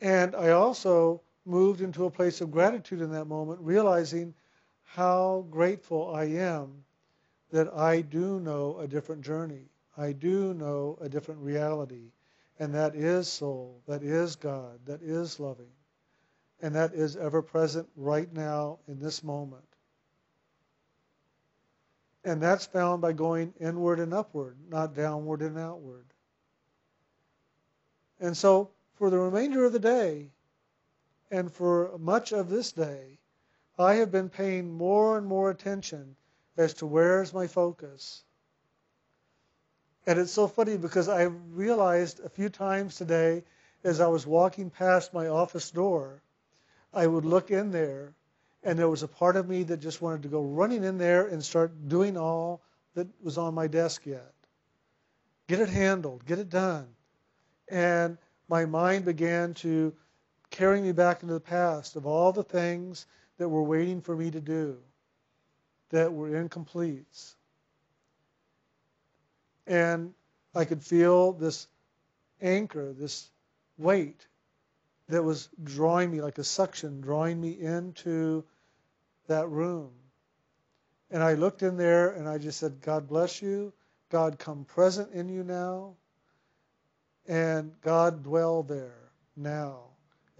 And I also moved into a place of gratitude in that moment, realizing how grateful I am that I do know a different journey. I do know a different reality. And that is soul, that is God, that is loving. And that is ever present right now in this moment. And that's found by going inward and upward, not downward and outward. And so, for the remainder of the day, and for much of this day, I have been paying more and more attention as to where's my focus. And it's so funny because I realized a few times today as I was walking past my office door, I would look in there and there was a part of me that just wanted to go running in there and start doing all that was on my desk yet. Get it handled, get it done. And my mind began to carry me back into the past of all the things that were waiting for me to do that were incompletes. And I could feel this anchor, this weight that was drawing me like a suction, drawing me into that room. And I looked in there and I just said, God bless you. God come present in you now. And God dwell there now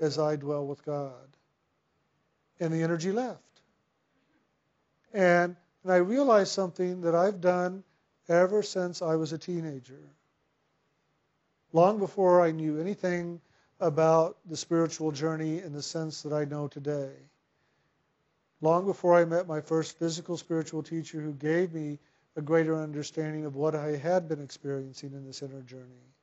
as I dwell with God. And the energy left. And, and I realized something that I've done ever since I was a teenager. Long before I knew anything about the spiritual journey in the sense that I know today long before I met my first physical spiritual teacher who gave me a greater understanding of what I had been experiencing in this inner journey.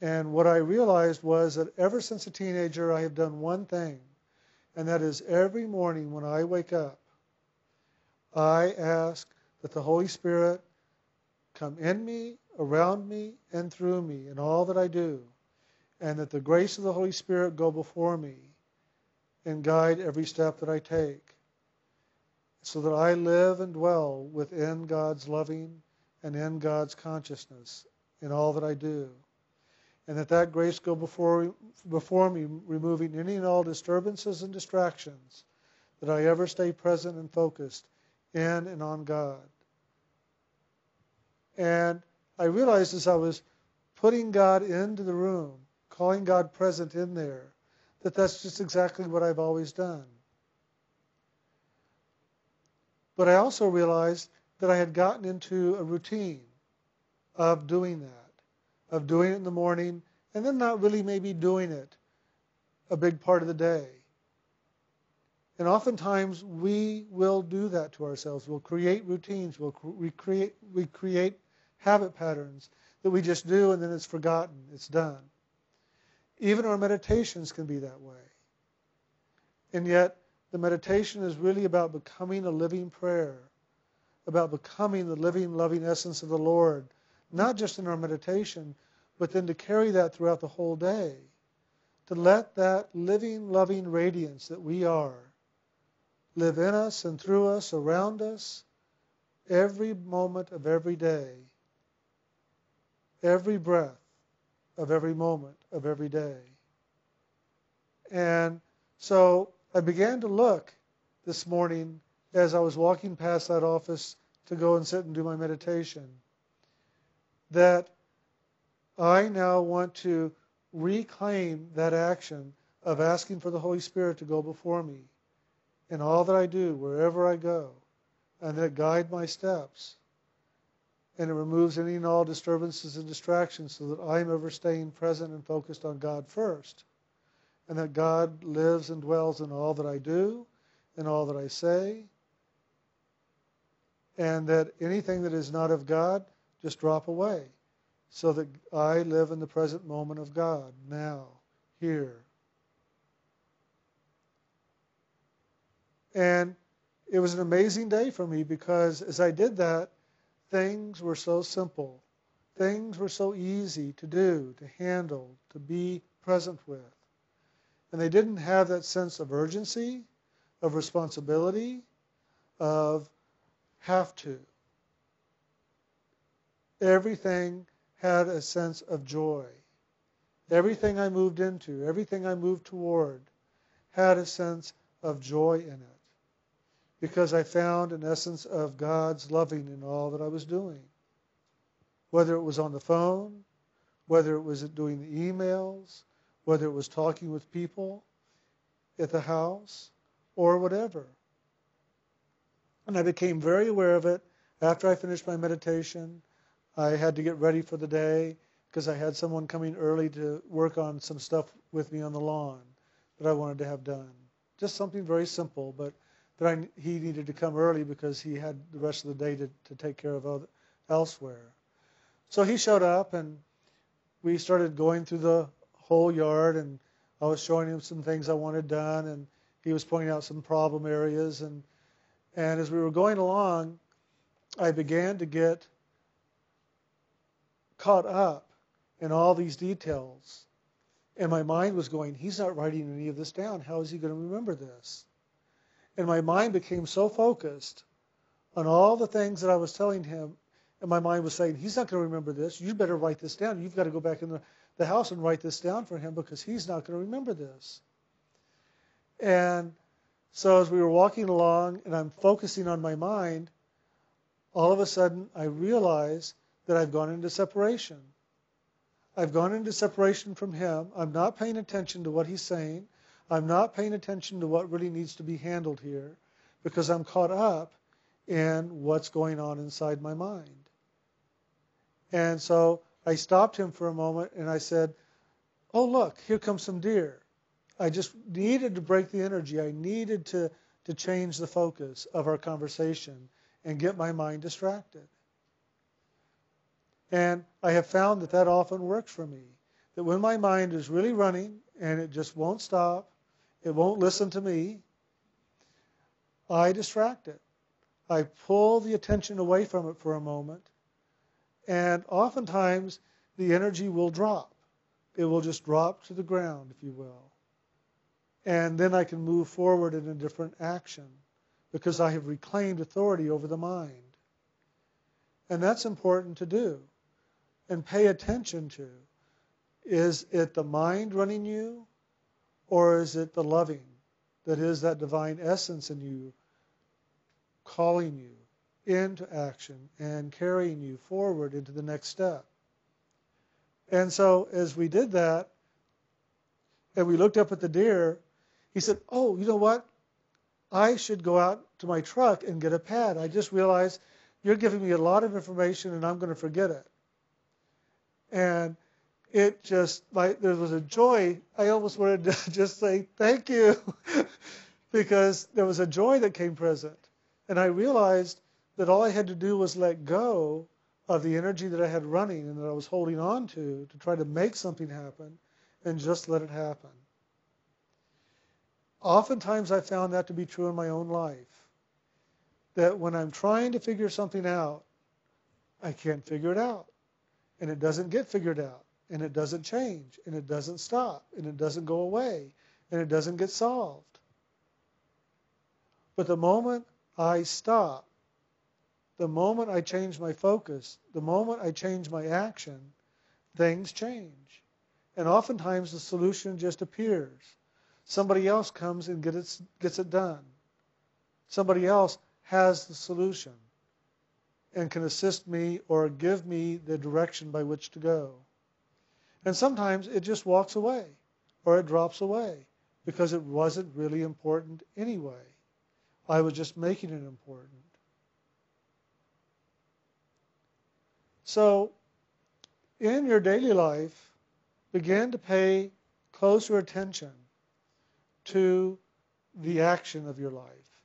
And what I realized was that ever since a teenager, I have done one thing, and that is every morning when I wake up, I ask that the Holy Spirit come in me, around me, and through me in all that I do, and that the grace of the Holy Spirit go before me and guide every step that I take so that I live and dwell within God's loving and in God's consciousness in all that I do. And that that grace go before, before me, removing any and all disturbances and distractions, that I ever stay present and focused in and on God. And I realized as I was putting God into the room, calling God present in there, that that's just exactly what I've always done. But I also realized that I had gotten into a routine of doing that, of doing it in the morning, and then not really maybe doing it a big part of the day. And oftentimes we will do that to ourselves. We'll create routines. We'll we create habit patterns that we just do and then it's forgotten. It's done. Even our meditations can be that way. And yet, the meditation is really about becoming a living prayer, about becoming the living, loving essence of the Lord, not just in our meditation, but then to carry that throughout the whole day. To let that living, loving radiance that we are live in us and through us, around us, every moment of every day, every breath of every moment of every day. And so I began to look this morning as I was walking past that office to go and sit and do my meditation that I now want to reclaim that action of asking for the Holy Spirit to go before me in all that I do, wherever I go, and that it guide my steps and it removes any and all disturbances and distractions so that I'm ever staying present and focused on God first. And that God lives and dwells in all that I do, in all that I say, and that anything that is not of God just drop away so that I live in the present moment of God, now, here. And it was an amazing day for me because as I did that, Things were so simple. Things were so easy to do, to handle, to be present with. And they didn't have that sense of urgency, of responsibility, of have to. Everything had a sense of joy everything I moved into, everything I moved toward, had a sense of joy in it. Because I found an essence of God's loving in all that I was doing. Whether it was on the phone, whether it was doing the emails, whether it was talking with people at the house, or whatever. And I became very aware of it after I finished my meditation. I had to get ready for the day because I had someone coming early to work on some stuff with me on the lawn that I wanted to have done. Just something very simple, but that I, he needed to come early because he had the rest of the day to, to take care of other, elsewhere. So he showed up and we started going through the whole yard and I was showing him some things I wanted done and he was pointing out some problem areas and and as we were going along I began to get caught up in all these details and my mind was going he's not writing any of this down how is he going to remember this and my mind became so focused on all the things that I was telling him and my mind was saying, he's not going to remember this. You better write this down. You've got to go back in the, the house and write this down for him because he's not going to remember this. And so as we were walking along and I'm focusing on my mind, all of a sudden I realize that I've gone into separation. I've gone into separation from him. I'm not paying attention to what he's saying. I'm not paying attention to what really needs to be handled here because I'm caught up in what's going on inside my mind. And so I stopped him for a moment and I said, Oh, look, here comes some deer. I just needed to break the energy. I needed to, to change the focus of our conversation and get my mind distracted. And I have found that that often works for me. That when my mind is really running and it just won't stop, it won't listen to me, I distract it. I pull the attention away from it for a moment and oftentimes, the energy will drop. It will just drop to the ground, if you will. And then I can move forward in a different action because I have reclaimed authority over the mind. And that's important to do and pay attention to. Is it the mind running you, or is it the loving that is that divine essence in you calling you? into action and carrying you forward into the next step. And so as we did that, and we looked up at the deer, he said, Oh, you know what? I should go out to my truck and get a pad. I just realized you're giving me a lot of information and I'm going to forget it. And it just, like, there was a joy. I almost wanted to just say thank you because there was a joy that came present. And I realized that all I had to do was let go of the energy that I had running and that I was holding on to to try to make something happen and just let it happen. Oftentimes I found that to be true in my own life. That when I'm trying to figure something out, I can't figure it out. And it doesn't get figured out. And it doesn't change. And it doesn't stop. And it doesn't go away. And it doesn't get solved. But the moment I stop the moment I change my focus, the moment I change my action, things change. And oftentimes the solution just appears. Somebody else comes and gets it, done. Somebody else has the solution and can assist me or give me the direction by which to go. And sometimes it just walks away or it drops away because it wasn't really important anyway. I was just making it important. So, in your daily life, begin to pay closer attention to the action of your life.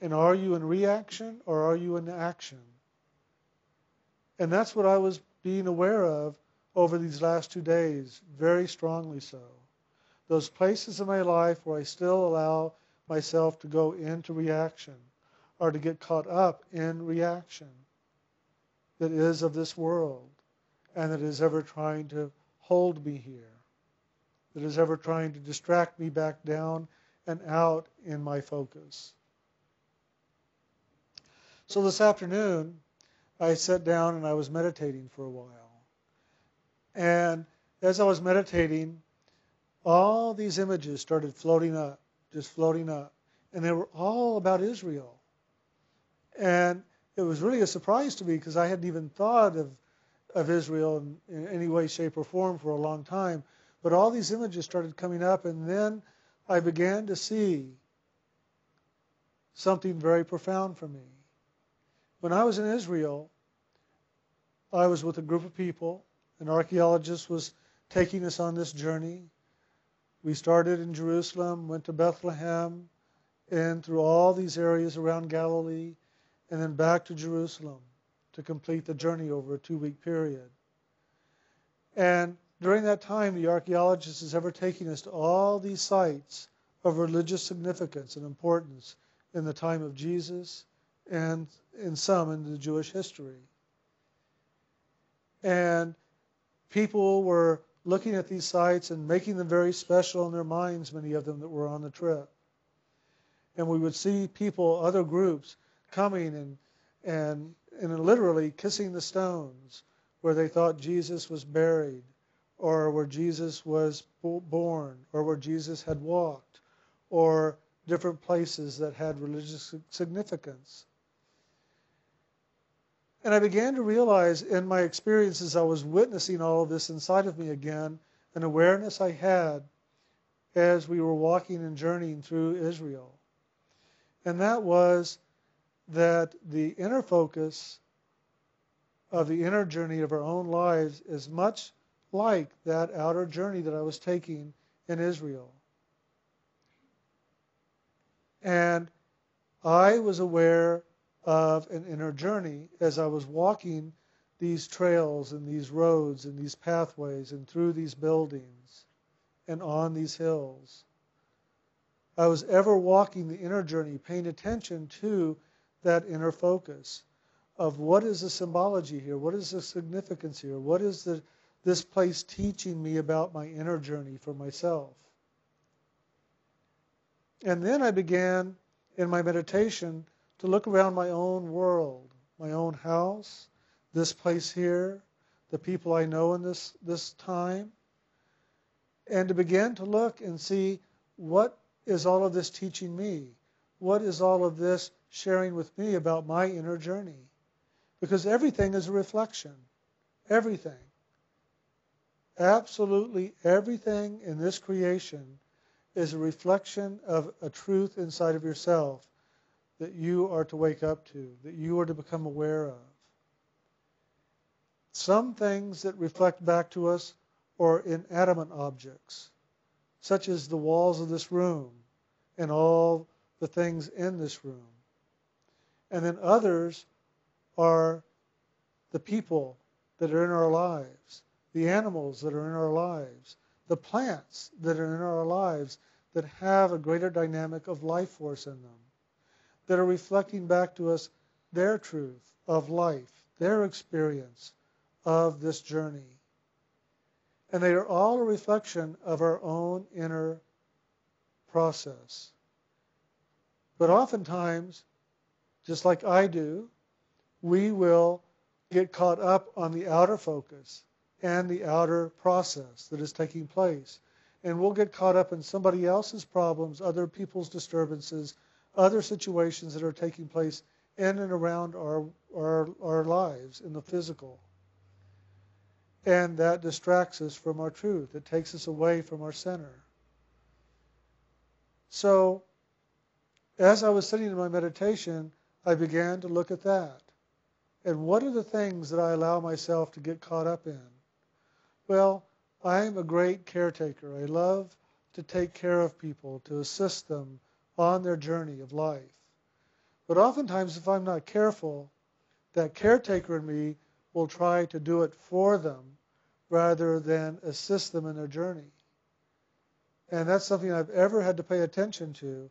And are you in reaction or are you in action? And that's what I was being aware of over these last two days, very strongly so. Those places in my life where I still allow myself to go into reaction or to get caught up in reaction that is of this world and that is ever trying to hold me here, that is ever trying to distract me back down and out in my focus. So this afternoon, I sat down and I was meditating for a while. And as I was meditating, all these images started floating up, just floating up. And they were all about Israel. And it was really a surprise to me because I hadn't even thought of, of Israel in, in any way, shape, or form for a long time. But all these images started coming up, and then I began to see something very profound for me. When I was in Israel, I was with a group of people. An archaeologist was taking us on this journey. We started in Jerusalem, went to Bethlehem, and through all these areas around Galilee, and then back to Jerusalem to complete the journey over a two week period. And during that time, the archaeologist is ever taking us to all these sites of religious significance and importance in the time of Jesus and in some in the Jewish history. And people were looking at these sites and making them very special in their minds, many of them that were on the trip. And we would see people, other groups, coming and, and, and literally kissing the stones where they thought Jesus was buried, or where Jesus was born, or where Jesus had walked, or different places that had religious significance. And I began to realize in my experiences, I was witnessing all of this inside of me again, an awareness I had as we were walking and journeying through Israel. And that was that the inner focus of the inner journey of our own lives is much like that outer journey that I was taking in Israel. And I was aware of an inner journey as I was walking these trails and these roads and these pathways and through these buildings and on these hills. I was ever walking the inner journey, paying attention to that inner focus of what is the symbology here? What is the significance here? What is the, this place teaching me about my inner journey for myself? And then I began in my meditation to look around my own world, my own house, this place here, the people I know in this, this time, and to begin to look and see what is all of this teaching me? What is all of this sharing with me about my inner journey? Because everything is a reflection. Everything. Absolutely everything in this creation is a reflection of a truth inside of yourself that you are to wake up to, that you are to become aware of. Some things that reflect back to us are inanimate objects, such as the walls of this room and all the things in this room. And then others are the people that are in our lives, the animals that are in our lives, the plants that are in our lives that have a greater dynamic of life force in them that are reflecting back to us their truth of life, their experience of this journey. And they are all a reflection of our own inner process. But oftentimes, just like I do, we will get caught up on the outer focus and the outer process that is taking place. And we'll get caught up in somebody else's problems, other people's disturbances, other situations that are taking place in and around our, our, our lives in the physical. And that distracts us from our truth. It takes us away from our center. So, as I was sitting in my meditation, I began to look at that. And what are the things that I allow myself to get caught up in? Well, I'm a great caretaker. I love to take care of people, to assist them, on their journey of life. But oftentimes, if I'm not careful, that caretaker in me will try to do it for them rather than assist them in their journey. And that's something I've ever had to pay attention to.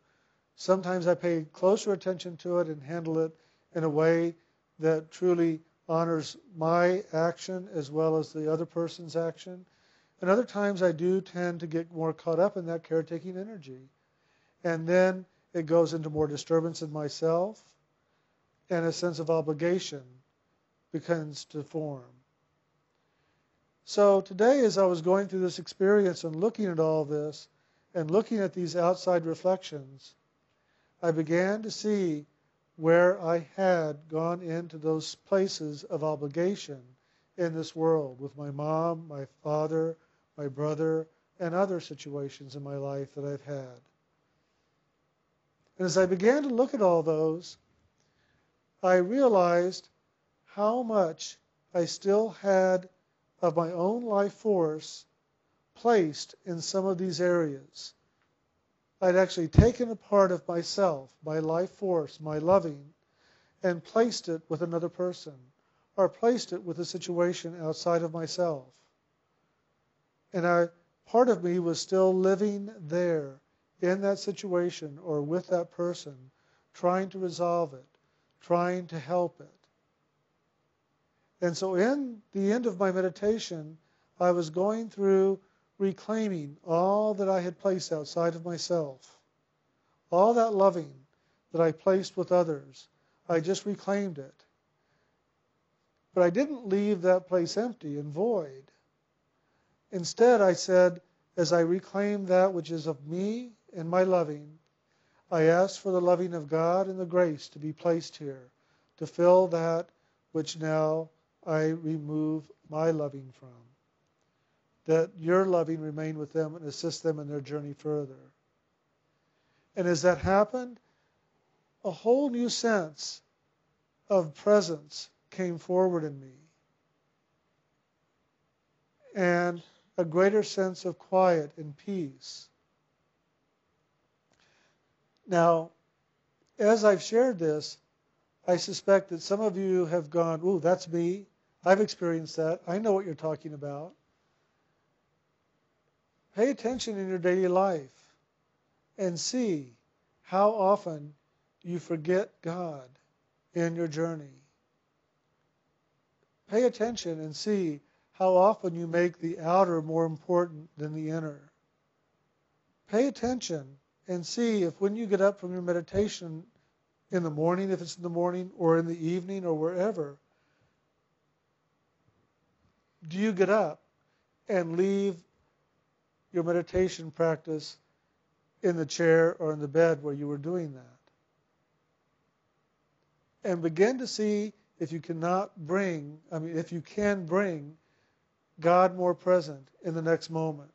Sometimes I pay closer attention to it and handle it in a way that truly honors my action as well as the other person's action. And other times I do tend to get more caught up in that caretaking energy and then it goes into more disturbance in myself, and a sense of obligation begins to form. So today, as I was going through this experience and looking at all this and looking at these outside reflections, I began to see where I had gone into those places of obligation in this world with my mom, my father, my brother, and other situations in my life that I've had. And as I began to look at all those, I realized how much I still had of my own life force placed in some of these areas. I'd actually taken a part of myself, my life force, my loving, and placed it with another person, or placed it with a situation outside of myself. And I, part of me was still living there in that situation or with that person, trying to resolve it, trying to help it. And so, in the end of my meditation, I was going through reclaiming all that I had placed outside of myself. All that loving that I placed with others, I just reclaimed it. But I didn't leave that place empty and void. Instead, I said, as I reclaim that which is of me and my loving, I ask for the loving of God and the grace to be placed here to fill that which now I remove my loving from. That your loving remain with them and assist them in their journey further. And as that happened, a whole new sense of presence came forward in me. And a greater sense of quiet and peace. Now, as I've shared this, I suspect that some of you have gone, Ooh, that's me. I've experienced that. I know what you're talking about. Pay attention in your daily life and see how often you forget God in your journey. Pay attention and see how often you make the outer more important than the inner. Pay attention and see if when you get up from your meditation in the morning, if it's in the morning, or in the evening, or wherever, do you get up and leave your meditation practice in the chair or in the bed where you were doing that? And begin to see if you cannot bring, I mean, if you can bring God more present in the next moment.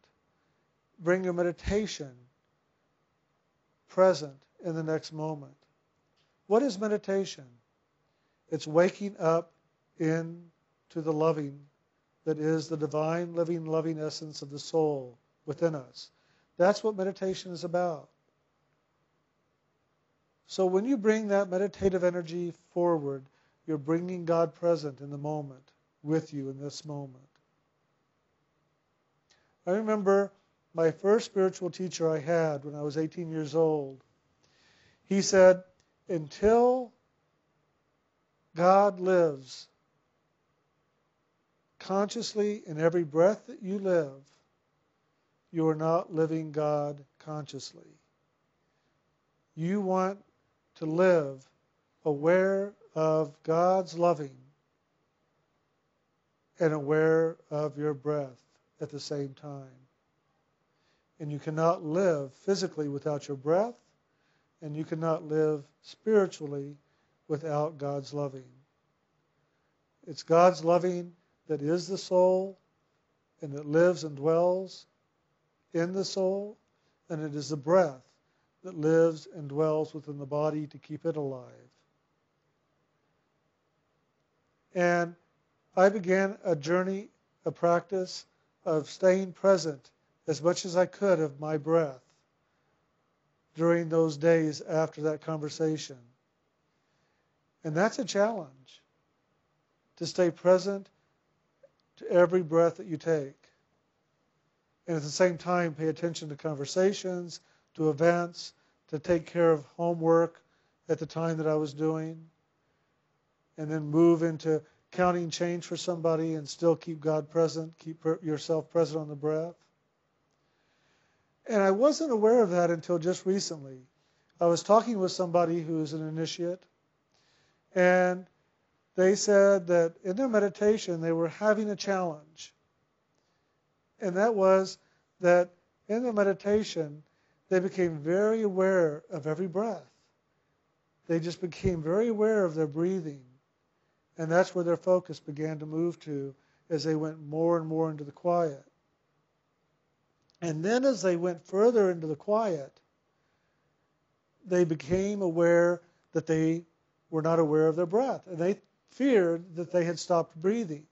Bring your meditation present in the next moment. What is meditation? It's waking up into the loving that is the divine, living, loving essence of the soul within us. That's what meditation is about. So when you bring that meditative energy forward, you're bringing God present in the moment with you in this moment. I remember my first spiritual teacher I had when I was 18 years old. He said, Until God lives consciously in every breath that you live, you are not living God consciously. You want to live aware of God's loving and aware of your breath at the same time. And you cannot live physically without your breath, and you cannot live spiritually without God's loving. It's God's loving that is the soul and that lives and dwells in the soul, and it is the breath that lives and dwells within the body to keep it alive. And I began a journey, a practice of staying present as much as I could of my breath during those days after that conversation. And that's a challenge to stay present to every breath that you take. And at the same time, pay attention to conversations, to events, to take care of homework at the time that I was doing, and then move into counting change for somebody and still keep God present, keep yourself present on the breath. And I wasn't aware of that until just recently. I was talking with somebody who's an initiate, and they said that in their meditation they were having a challenge. And that was that in the meditation, they became very aware of every breath. They just became very aware of their breathing. And that's where their focus began to move to as they went more and more into the quiet. And then as they went further into the quiet, they became aware that they were not aware of their breath. And they feared that they had stopped breathing.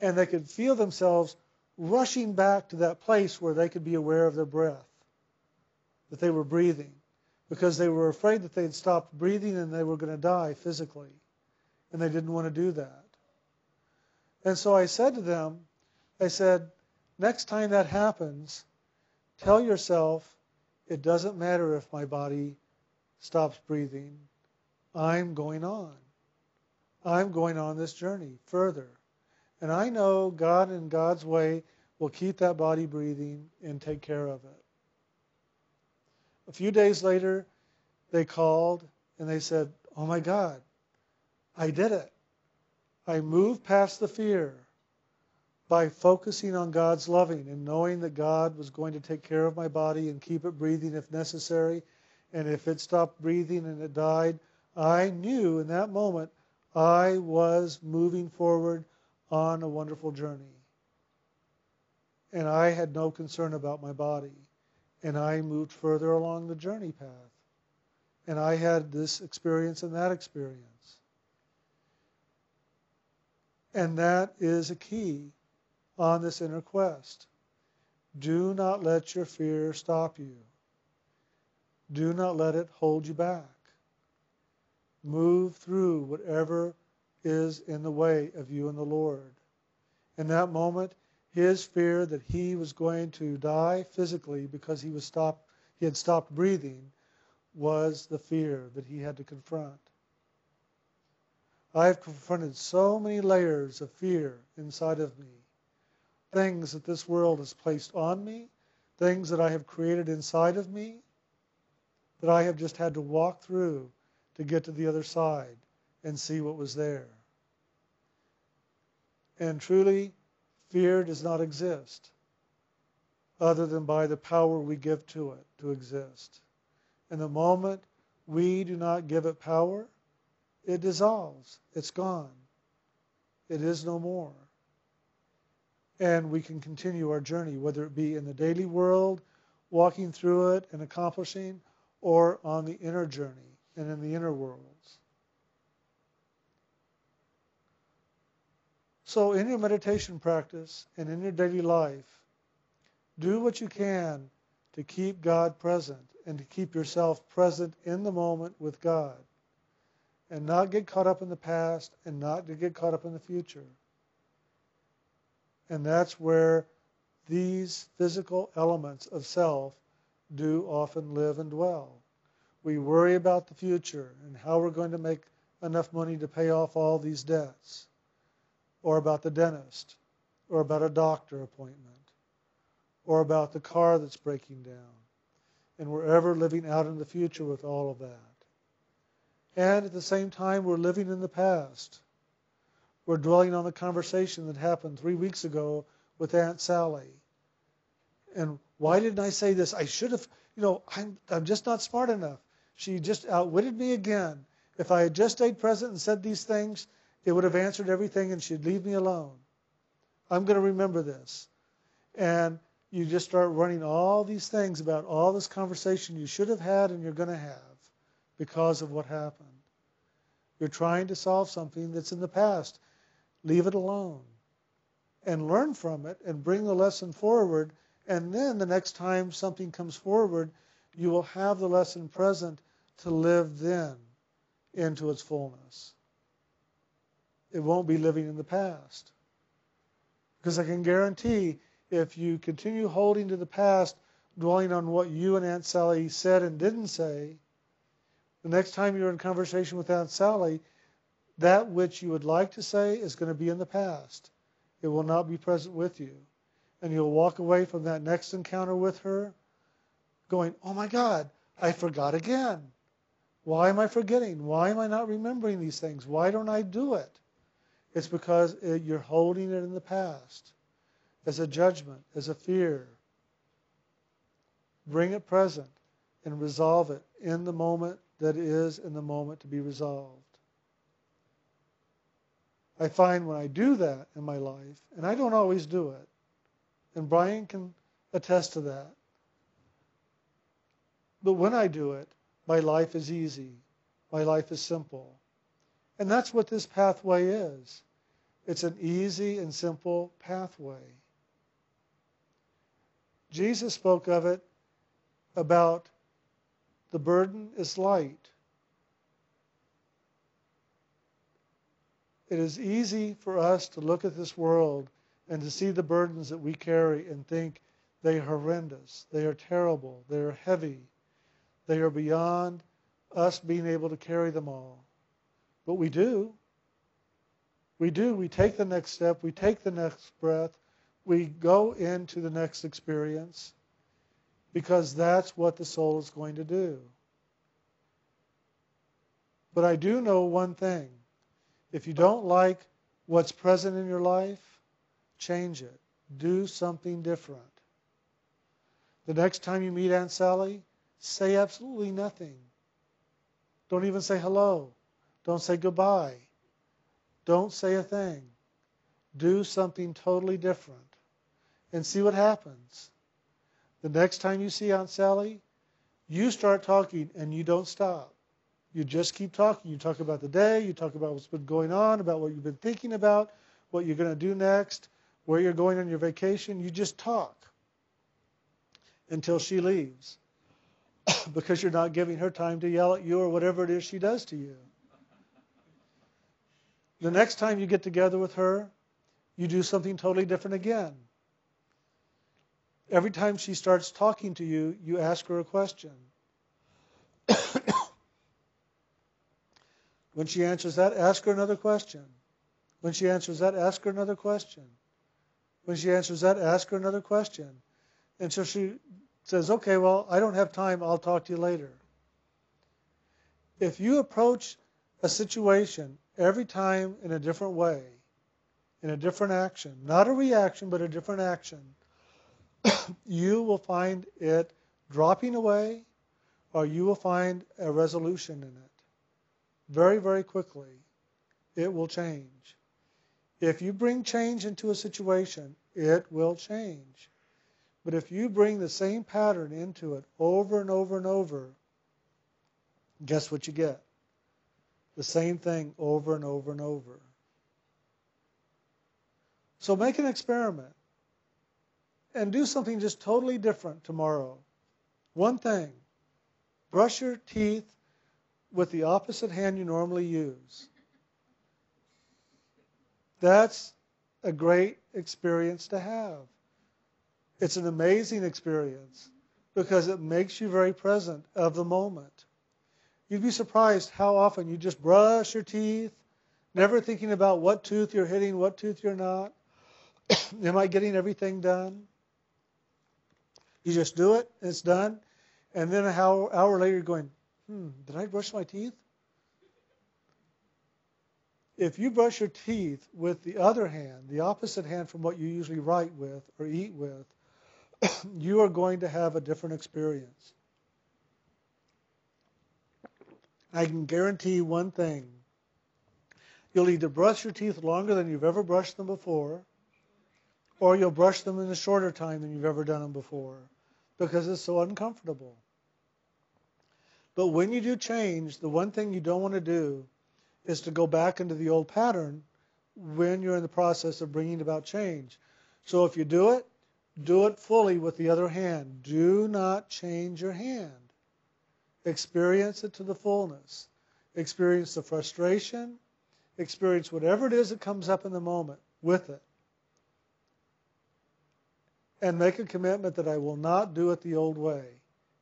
And they could feel themselves rushing back to that place where they could be aware of their breath, that they were breathing, because they were afraid that they had stopped breathing and they were going to die physically. And they didn't want to do that. And so I said to them, I said, next time that happens, tell yourself it doesn't matter if my body stops breathing. I'm going on. I'm going on this journey further. And I know God in God's way will keep that body breathing and take care of it. A few days later, they called and they said, Oh my God, I did it. I moved past the fear by focusing on God's loving and knowing that God was going to take care of my body and keep it breathing if necessary. And if it stopped breathing and it died, I knew in that moment I was moving forward on a wonderful journey. And I had no concern about my body. And I moved further along the journey path. And I had this experience and that experience. And that is a key on this inner quest. Do not let your fear stop you. Do not let it hold you back. Move through whatever is in the way of you and the Lord. In that moment, his fear that he was going to die physically because he was stopped he had stopped breathing was the fear that he had to confront. I've confronted so many layers of fear inside of me. Things that this world has placed on me, things that I have created inside of me, that I have just had to walk through to get to the other side and see what was there. And truly, fear does not exist other than by the power we give to it to exist. And the moment we do not give it power, it dissolves. It's gone. It is no more. And we can continue our journey, whether it be in the daily world, walking through it and accomplishing, or on the inner journey and in the inner worlds. So, in your meditation practice and in your daily life, do what you can to keep God present and to keep yourself present in the moment with God and not get caught up in the past and not to get caught up in the future. And that's where these physical elements of self do often live and dwell. We worry about the future and how we're going to make enough money to pay off all these debts, or about the dentist, or about a doctor appointment, or about the car that's breaking down. And we're ever living out in the future with all of that. And at the same time, we're living in the past. We're dwelling on the conversation that happened three weeks ago with Aunt Sally. And why didn't I say this? I should have, you know, I'm, I'm just not smart enough. She just outwitted me again. If I had just stayed present and said these things, it would have answered everything and she'd leave me alone. I'm going to remember this. And you just start running all these things about all this conversation you should have had and you're going to have because of what happened. You're trying to solve something that's in the past. Leave it alone and learn from it and bring the lesson forward. And then the next time something comes forward, you will have the lesson present to live then into its fullness. It won't be living in the past. Because I can guarantee if you continue holding to the past, dwelling on what you and Aunt Sally said and didn't say, the next time you're in conversation with Aunt Sally, that which you would like to say is going to be in the past. It will not be present with you. And you'll walk away from that next encounter with her going, oh my God, I forgot again. Why am I forgetting? Why am I not remembering these things? Why don't I do it? It's because it, you're holding it in the past. as a judgment, as a fear. Bring it present and resolve it in the moment that is in the moment to be resolved. I find when I do that in my life, and I don't always do it, and Brian can attest to that, but when I do it, my life is easy. My life is simple. And that's what this pathway is. It's an easy and simple pathway. Jesus spoke of it about the burden is light. It is easy for us to look at this world and to see the burdens that we carry and think they are horrendous, they are terrible, they are heavy, they are beyond us being able to carry them all. But we do. We do. We take the next step, we take the next breath, we go into the next experience because that's what the soul is going to do. But I do know one thing. If you don't like what's present in your life, change it. Do something different. The next time you meet Aunt Sally, say absolutely nothing. Don't even say hello. Don't say goodbye. Don't say a thing. Do something totally different and see what happens. The next time you see Aunt Sally, you start talking and you don't stop. You just keep talking. You talk about the day, you talk about what's been going on, about what you've been thinking about, what you're going to do next, where you're going on your vacation. You just talk until she leaves because you're not giving her time to yell at you or whatever it is she does to you. The next time you get together with her, you do something totally different again. Every time she starts talking to you, you ask her a question. when she answers that, ask her another question. When she answers that, ask her another question. When she answers that, ask her another question. And so she says, okay, well, I don't have time, I'll talk to you later. If you approach a situation every time in a different way, in a different action, not a reaction, but a different action, you will find it dropping away or you will find a resolution in it. Very, very quickly, it will change. If you bring change into a situation, it will change. But if you bring the same pattern into it over and over and over, guess what you get? The same thing over and over and over. So make an experiment and do something just totally different tomorrow. One thing brush your teeth with the opposite hand you normally use. That's a great experience to have. It's an amazing experience because it makes you very present of the moment. You'd be surprised how often you just brush your teeth, never thinking about what tooth you're hitting, what tooth you're not. Am I getting everything done? You just do it, it's done. And then an hour, hour later, you're going, hmm, did I brush my teeth? If you brush your teeth with the other hand, the opposite hand from what you usually write with or eat with, you are going to have a different experience. I can guarantee one thing. You'll either brush your teeth longer than you've ever brushed them before, or you'll brush them in a shorter time than you've ever done them before because it's so uncomfortable. But when you do change, the one thing you don't want to do is to go back into the old pattern when you're in the process of bringing about change. So if you do it, do it fully with the other hand. Do not change your hand. Experience it to the fullness. Experience the frustration. Experience whatever it is that comes up in the moment with it. And make a commitment that I will not do it the old way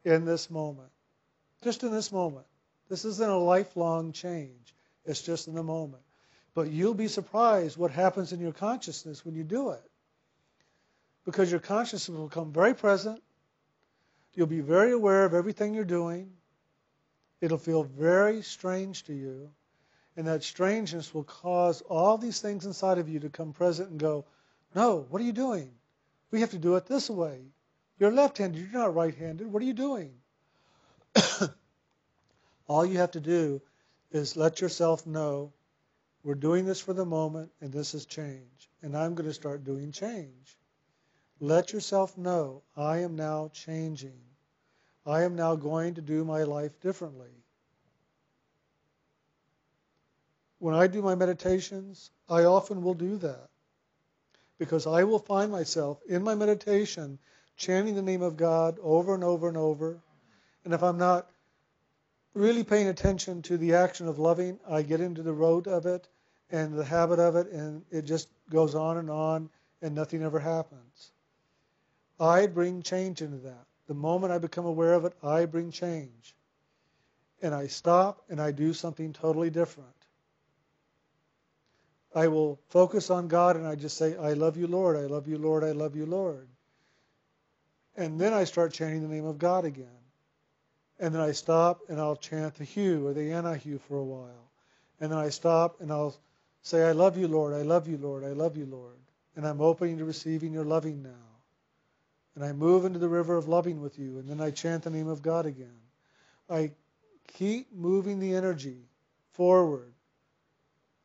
in this moment. Just in this moment. This isn't a lifelong change. It's just in the moment. But you'll be surprised what happens in your consciousness when you do it because your consciousness will become very present. You'll be very aware of everything you're doing. It'll feel very strange to you. And that strangeness will cause all these things inside of you to come present and go, No, what are you doing? We have to do it this way. You're left-handed. You're not right-handed. What are you doing? All you have to do is let yourself know we're doing this for the moment and this is change. And I'm going to start doing change. Let yourself know I am now changing. I am now going to do my life differently. When I do my meditations, I often will do that because I will find myself in my meditation chanting the name of God over and over and over. And if I'm not really paying attention to the action of loving, I get into the road of it and the habit of it, and it just goes on and on, and nothing ever happens. I bring change into that. The moment I become aware of it, I bring change. And I stop and I do something totally different. I will focus on God and I just say, I love you, Lord, I love you, Lord, I love you, Lord. And then I start chanting the name of God again. And then I stop and I'll chant the HU or the Ani-HU for a while. And then I stop and I'll say, I love you, Lord, I love you, Lord, I love you, Lord. And I'm opening to receiving your loving now. And I move into the river of loving with you. And then I chant the name of God again. I keep moving the energy forward.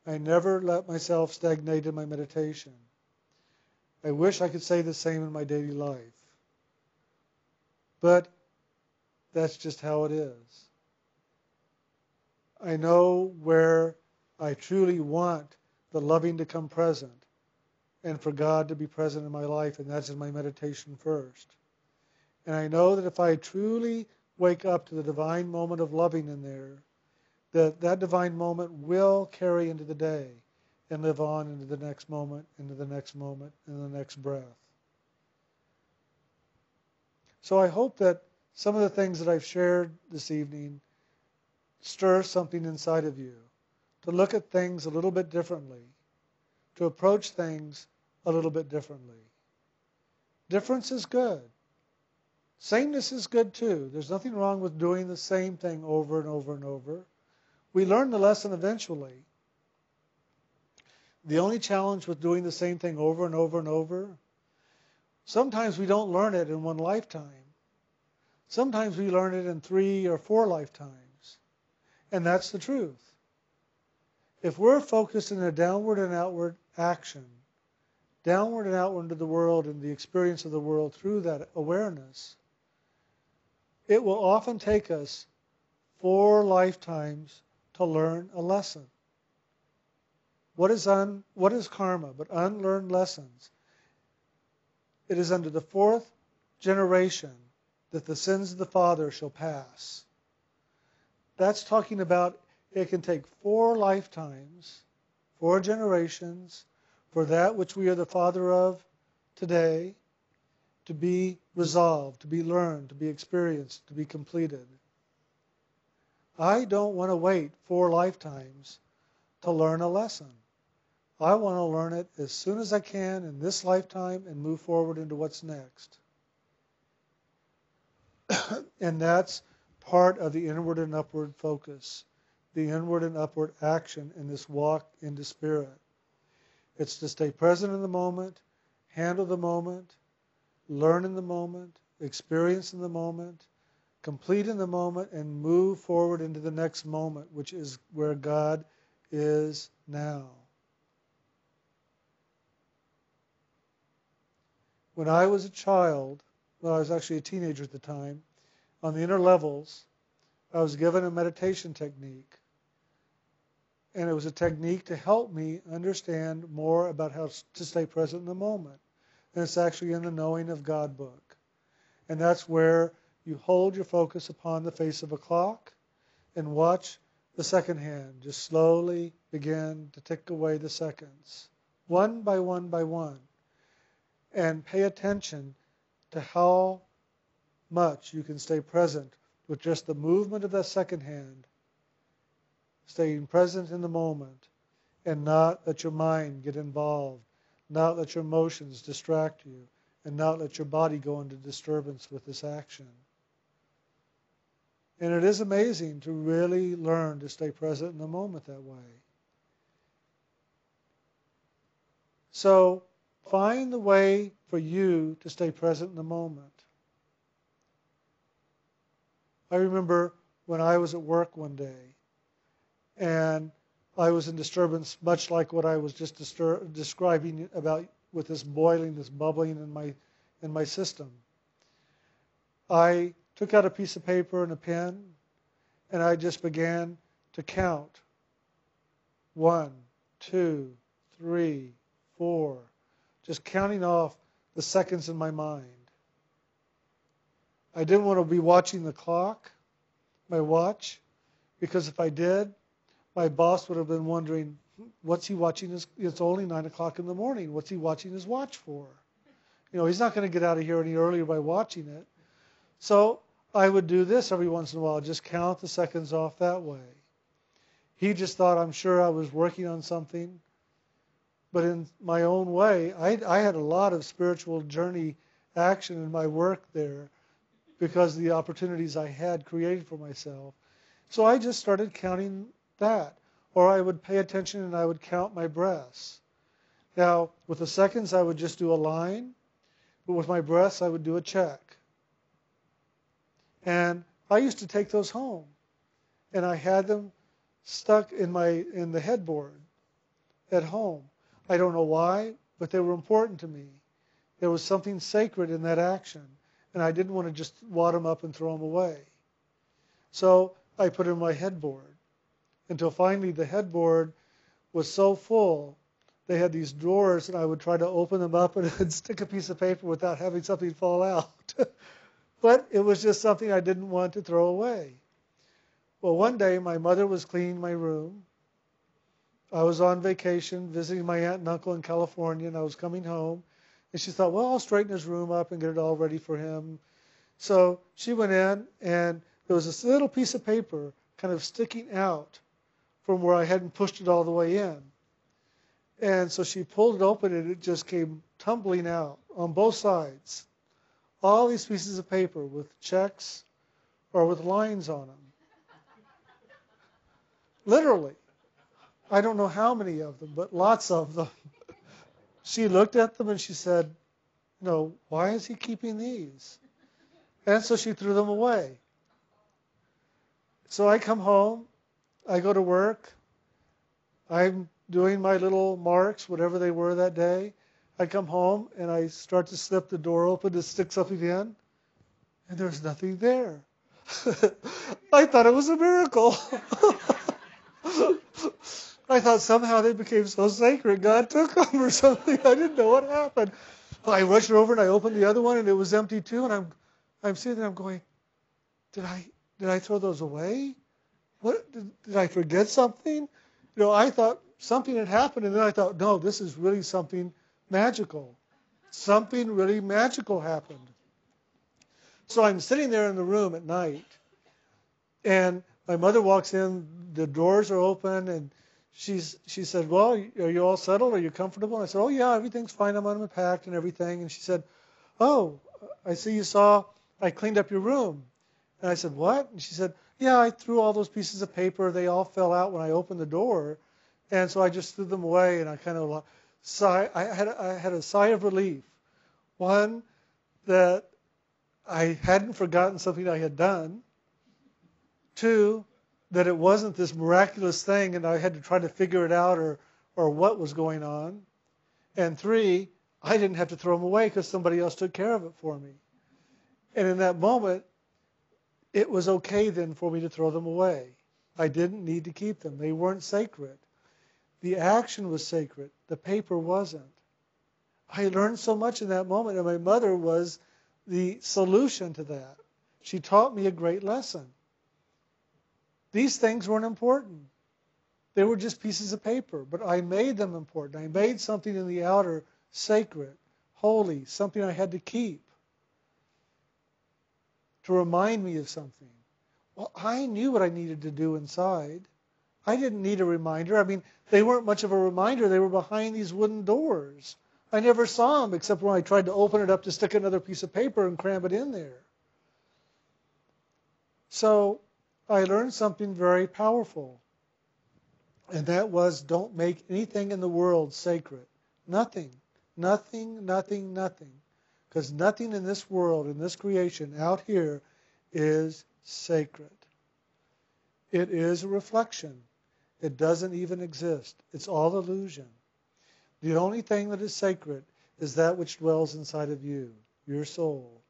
I never let myself stagnate in my meditation. I wish I could say the same in my daily life. But that's just how it is. I know where I truly want the loving to come present and for God to be present in my life, and that's in my meditation first. And I know that if I truly wake up to the divine moment of loving in there, that that divine moment will carry into the day and live on into the next moment, into the next moment, and the next breath. So I hope that some of the things that I've shared this evening stir something inside of you to look at things a little bit differently, to approach things a little bit differently. Difference is good. Sameness is good too. There's nothing wrong with doing the same thing over and over and over. We learn the lesson eventually. The only challenge with doing the same thing over and over and over, sometimes we don't learn it in one lifetime. Sometimes we learn it in three or four lifetimes. And that's the truth. If we're focused in a downward and outward action, downward and outward into the world and the experience of the world through that awareness, it will often take us four lifetimes to learn a lesson. What is, un, what is karma but unlearned lessons? It is under the fourth generation that the sins of the father shall pass. That's talking about it can take four lifetimes, four generations, for that which we are the father of today to be resolved, to be learned, to be experienced, to be completed. I don't want to wait four lifetimes to learn a lesson. I want to learn it as soon as I can in this lifetime and move forward into what's next. and that's part of the inward and upward focus the inward and upward action in this walk into spirit. It's to stay present in the moment, handle the moment, learn in the moment, experience in the moment, complete in the moment, and move forward into the next moment, which is where God is now. When I was a child, well, I was actually a teenager at the time, on the inner levels, I was given a meditation technique and it was a technique to help me understand more about how to stay present in the moment. And it's actually in the Knowing of God book. And that's where you hold your focus upon the face of a clock and watch the second hand just slowly begin to tick away the seconds, one by one by one. And pay attention to how much you can stay present with just the movement of that second hand staying present in the moment and not let your mind get involved, not let your emotions distract you, and not let your body go into disturbance with this action. And it is amazing to really learn to stay present in the moment that way. So find the way for you to stay present in the moment. I remember when I was at work one day and I was in disturbance, much like what I was just describing about with this boiling, this bubbling in my in my system. I took out a piece of paper and a pen, and I just began to count. One, two, three, four, just counting off the seconds in my mind. I didn't want to be watching the clock, my watch, because if I did, my boss would have been wondering, what's he watching? His, it's only 9 o'clock in the morning. What's he watching his watch for? You know, he's not going to get out of here any earlier by watching it. So I would do this every once in a while, just count the seconds off that way. He just thought, I'm sure I was working on something. But in my own way, I, I had a lot of spiritual journey action in my work there because of the opportunities I had created for myself. So I just started counting that. Or I would pay attention and I would count my breaths. Now, with the seconds, I would just do a line, but with my breaths, I would do a check. And I used to take those home, and I had them stuck in my in the headboard at home. I don't know why, but they were important to me. There was something sacred in that action, and I didn't want to just wad them up and throw them away. So I put in my headboard until finally the headboard was so full. They had these drawers, and I would try to open them up and stick a piece of paper without having something fall out. but it was just something I didn't want to throw away. Well, one day my mother was cleaning my room. I was on vacation visiting my aunt and uncle in California, and I was coming home. And she thought, well, I'll straighten his room up and get it all ready for him. So she went in, and there was this little piece of paper kind of sticking out from where I hadn't pushed it all the way in. And so she pulled it open and it just came tumbling out on both sides. All these pieces of paper with checks or with lines on them. Literally. I don't know how many of them, but lots of them. she looked at them and she said, No, why is he keeping these? And so she threw them away. So I come home I go to work. I'm doing my little marks, whatever they were that day. I come home and I start to slip the door open to stick something in, and there's nothing there. I thought it was a miracle. I thought somehow they became so sacred, God took them or something. I didn't know what happened. I rushed over and I opened the other one, and it was empty too. And I'm, I'm sitting there, I'm going, did I, did I throw those away? what did, did I forget something? You know, I thought something had happened, and then I thought, no, this is really something magical. Something really magical happened. So I'm sitting there in the room at night, and my mother walks in. The doors are open, and she's she said, "Well, are you all settled? Are you comfortable?" And I said, "Oh yeah, everything's fine. I'm unpacked and everything." And she said, "Oh, I see you saw I cleaned up your room." And I said, "What?" And she said, yeah, I threw all those pieces of paper. They all fell out when I opened the door, and so I just threw them away. And I kind of sigh. I had I had a sigh of relief. One, that I hadn't forgotten something I had done. Two, that it wasn't this miraculous thing, and I had to try to figure it out or or what was going on. And three, I didn't have to throw them away because somebody else took care of it for me. And in that moment, it was okay then for me to throw them away. I didn't need to keep them. They weren't sacred. The action was sacred. The paper wasn't. I learned so much in that moment, and my mother was the solution to that. She taught me a great lesson. These things weren't important. They were just pieces of paper, but I made them important. I made something in the outer sacred, holy, something I had to keep to remind me of something. Well, I knew what I needed to do inside. I didn't need a reminder. I mean, they weren't much of a reminder. They were behind these wooden doors. I never saw them except when I tried to open it up to stick another piece of paper and cram it in there. So I learned something very powerful. And that was don't make anything in the world sacred. Nothing. Nothing, nothing, nothing. Because nothing in this world, in this creation out here, is sacred. It is a reflection. It doesn't even exist. It's all illusion. The only thing that is sacred is that which dwells inside of you, your soul.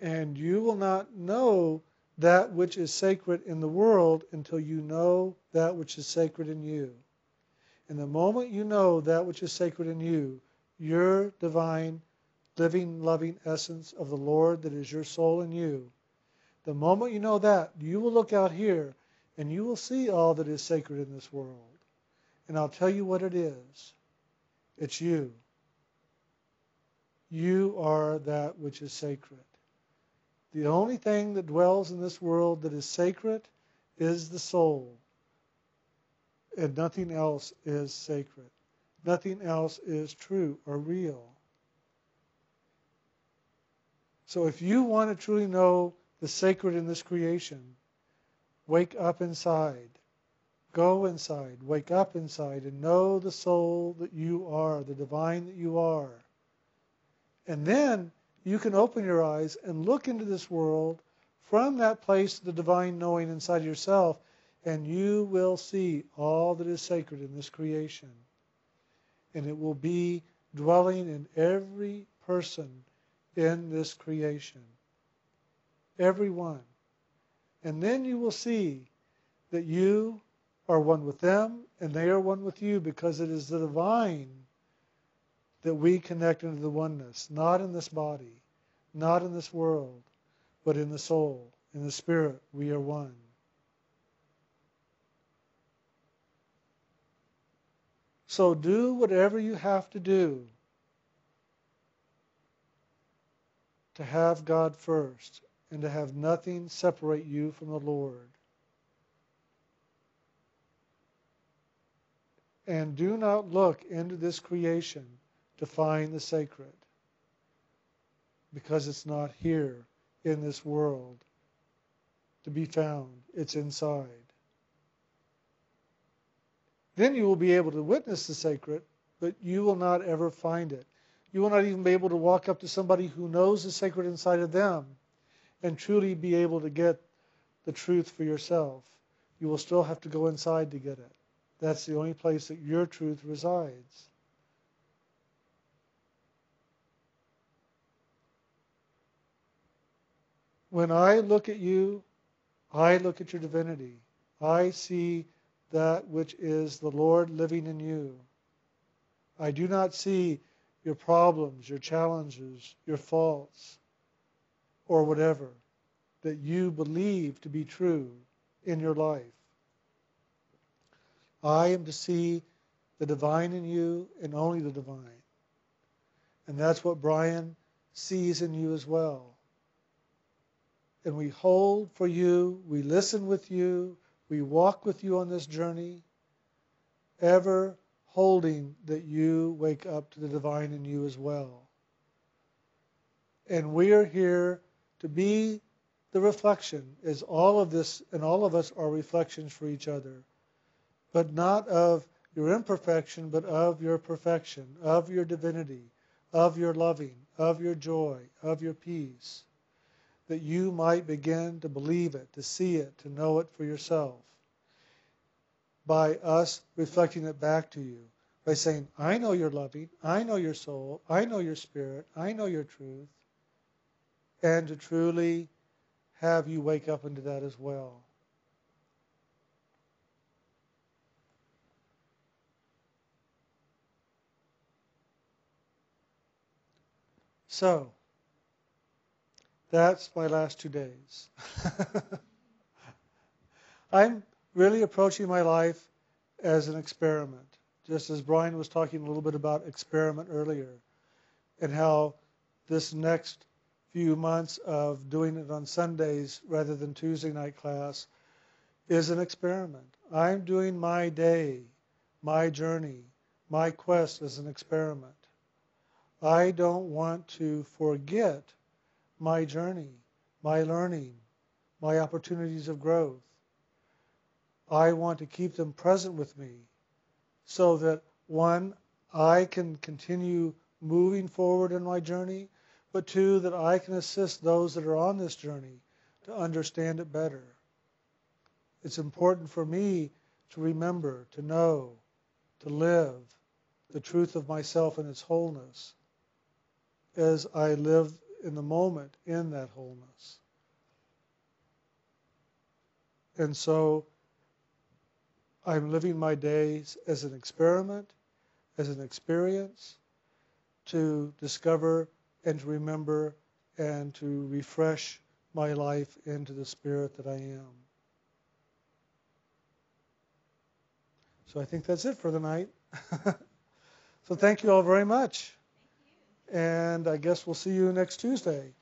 And you will not know that which is sacred in the world until you know that which is sacred in you. And the moment you know that which is sacred in you, your divine, living, loving essence of the Lord that is your soul in you, the moment you know that, you will look out here and you will see all that is sacred in this world. And I'll tell you what it is it's you. You are that which is sacred. The only thing that dwells in this world that is sacred is the soul. And nothing else is sacred. Nothing else is true or real. So if you want to truly know the sacred in this creation, wake up inside. Go inside. Wake up inside and know the soul that you are, the divine that you are. And then you can open your eyes and look into this world from that place of the divine knowing inside yourself, and you will see all that is sacred in this creation and it will be dwelling in every person in this creation. Everyone. And then you will see that you are one with them and they are one with you because it is the divine that we connect into the oneness, not in this body, not in this world, but in the soul, in the spirit. We are one. So do whatever you have to do to have God first and to have nothing separate you from the Lord. And do not look into this creation to find the sacred because it's not here in this world to be found. It's inside. Then you will be able to witness the sacred, but you will not ever find it. You will not even be able to walk up to somebody who knows the sacred inside of them and truly be able to get the truth for yourself. You will still have to go inside to get it. That's the only place that your truth resides. When I look at you, I look at your divinity. I see that which is the Lord living in you. I do not see your problems, your challenges, your faults, or whatever that you believe to be true in your life. I am to see the divine in you and only the divine. And that's what Brian sees in you as well. And we hold for you, we listen with you, we walk with you on this journey, ever holding that you wake up to the divine in you as well. And we are here to be the reflection, as all of this and all of us are reflections for each other, but not of your imperfection, but of your perfection, of your divinity, of your loving, of your joy, of your peace that you might begin to believe it, to see it, to know it for yourself. By us reflecting it back to you, by saying, I know you're loving, I know your soul, I know your spirit, I know your truth, and to truly have you wake up into that as well. So, that's my last two days. I'm really approaching my life as an experiment, just as Brian was talking a little bit about experiment earlier, and how this next few months of doing it on Sundays rather than Tuesday night class is an experiment. I'm doing my day, my journey, my quest as an experiment. I don't want to forget my journey, my learning, my opportunities of growth. I want to keep them present with me so that one, I can continue moving forward in my journey, but two, that I can assist those that are on this journey to understand it better. It's important for me to remember, to know, to live the truth of myself in its wholeness as I live in the moment in that wholeness. And so I'm living my days as an experiment, as an experience to discover and to remember and to refresh my life into the spirit that I am. So I think that's it for the night. so thank you all very much. And I guess we'll see you next Tuesday.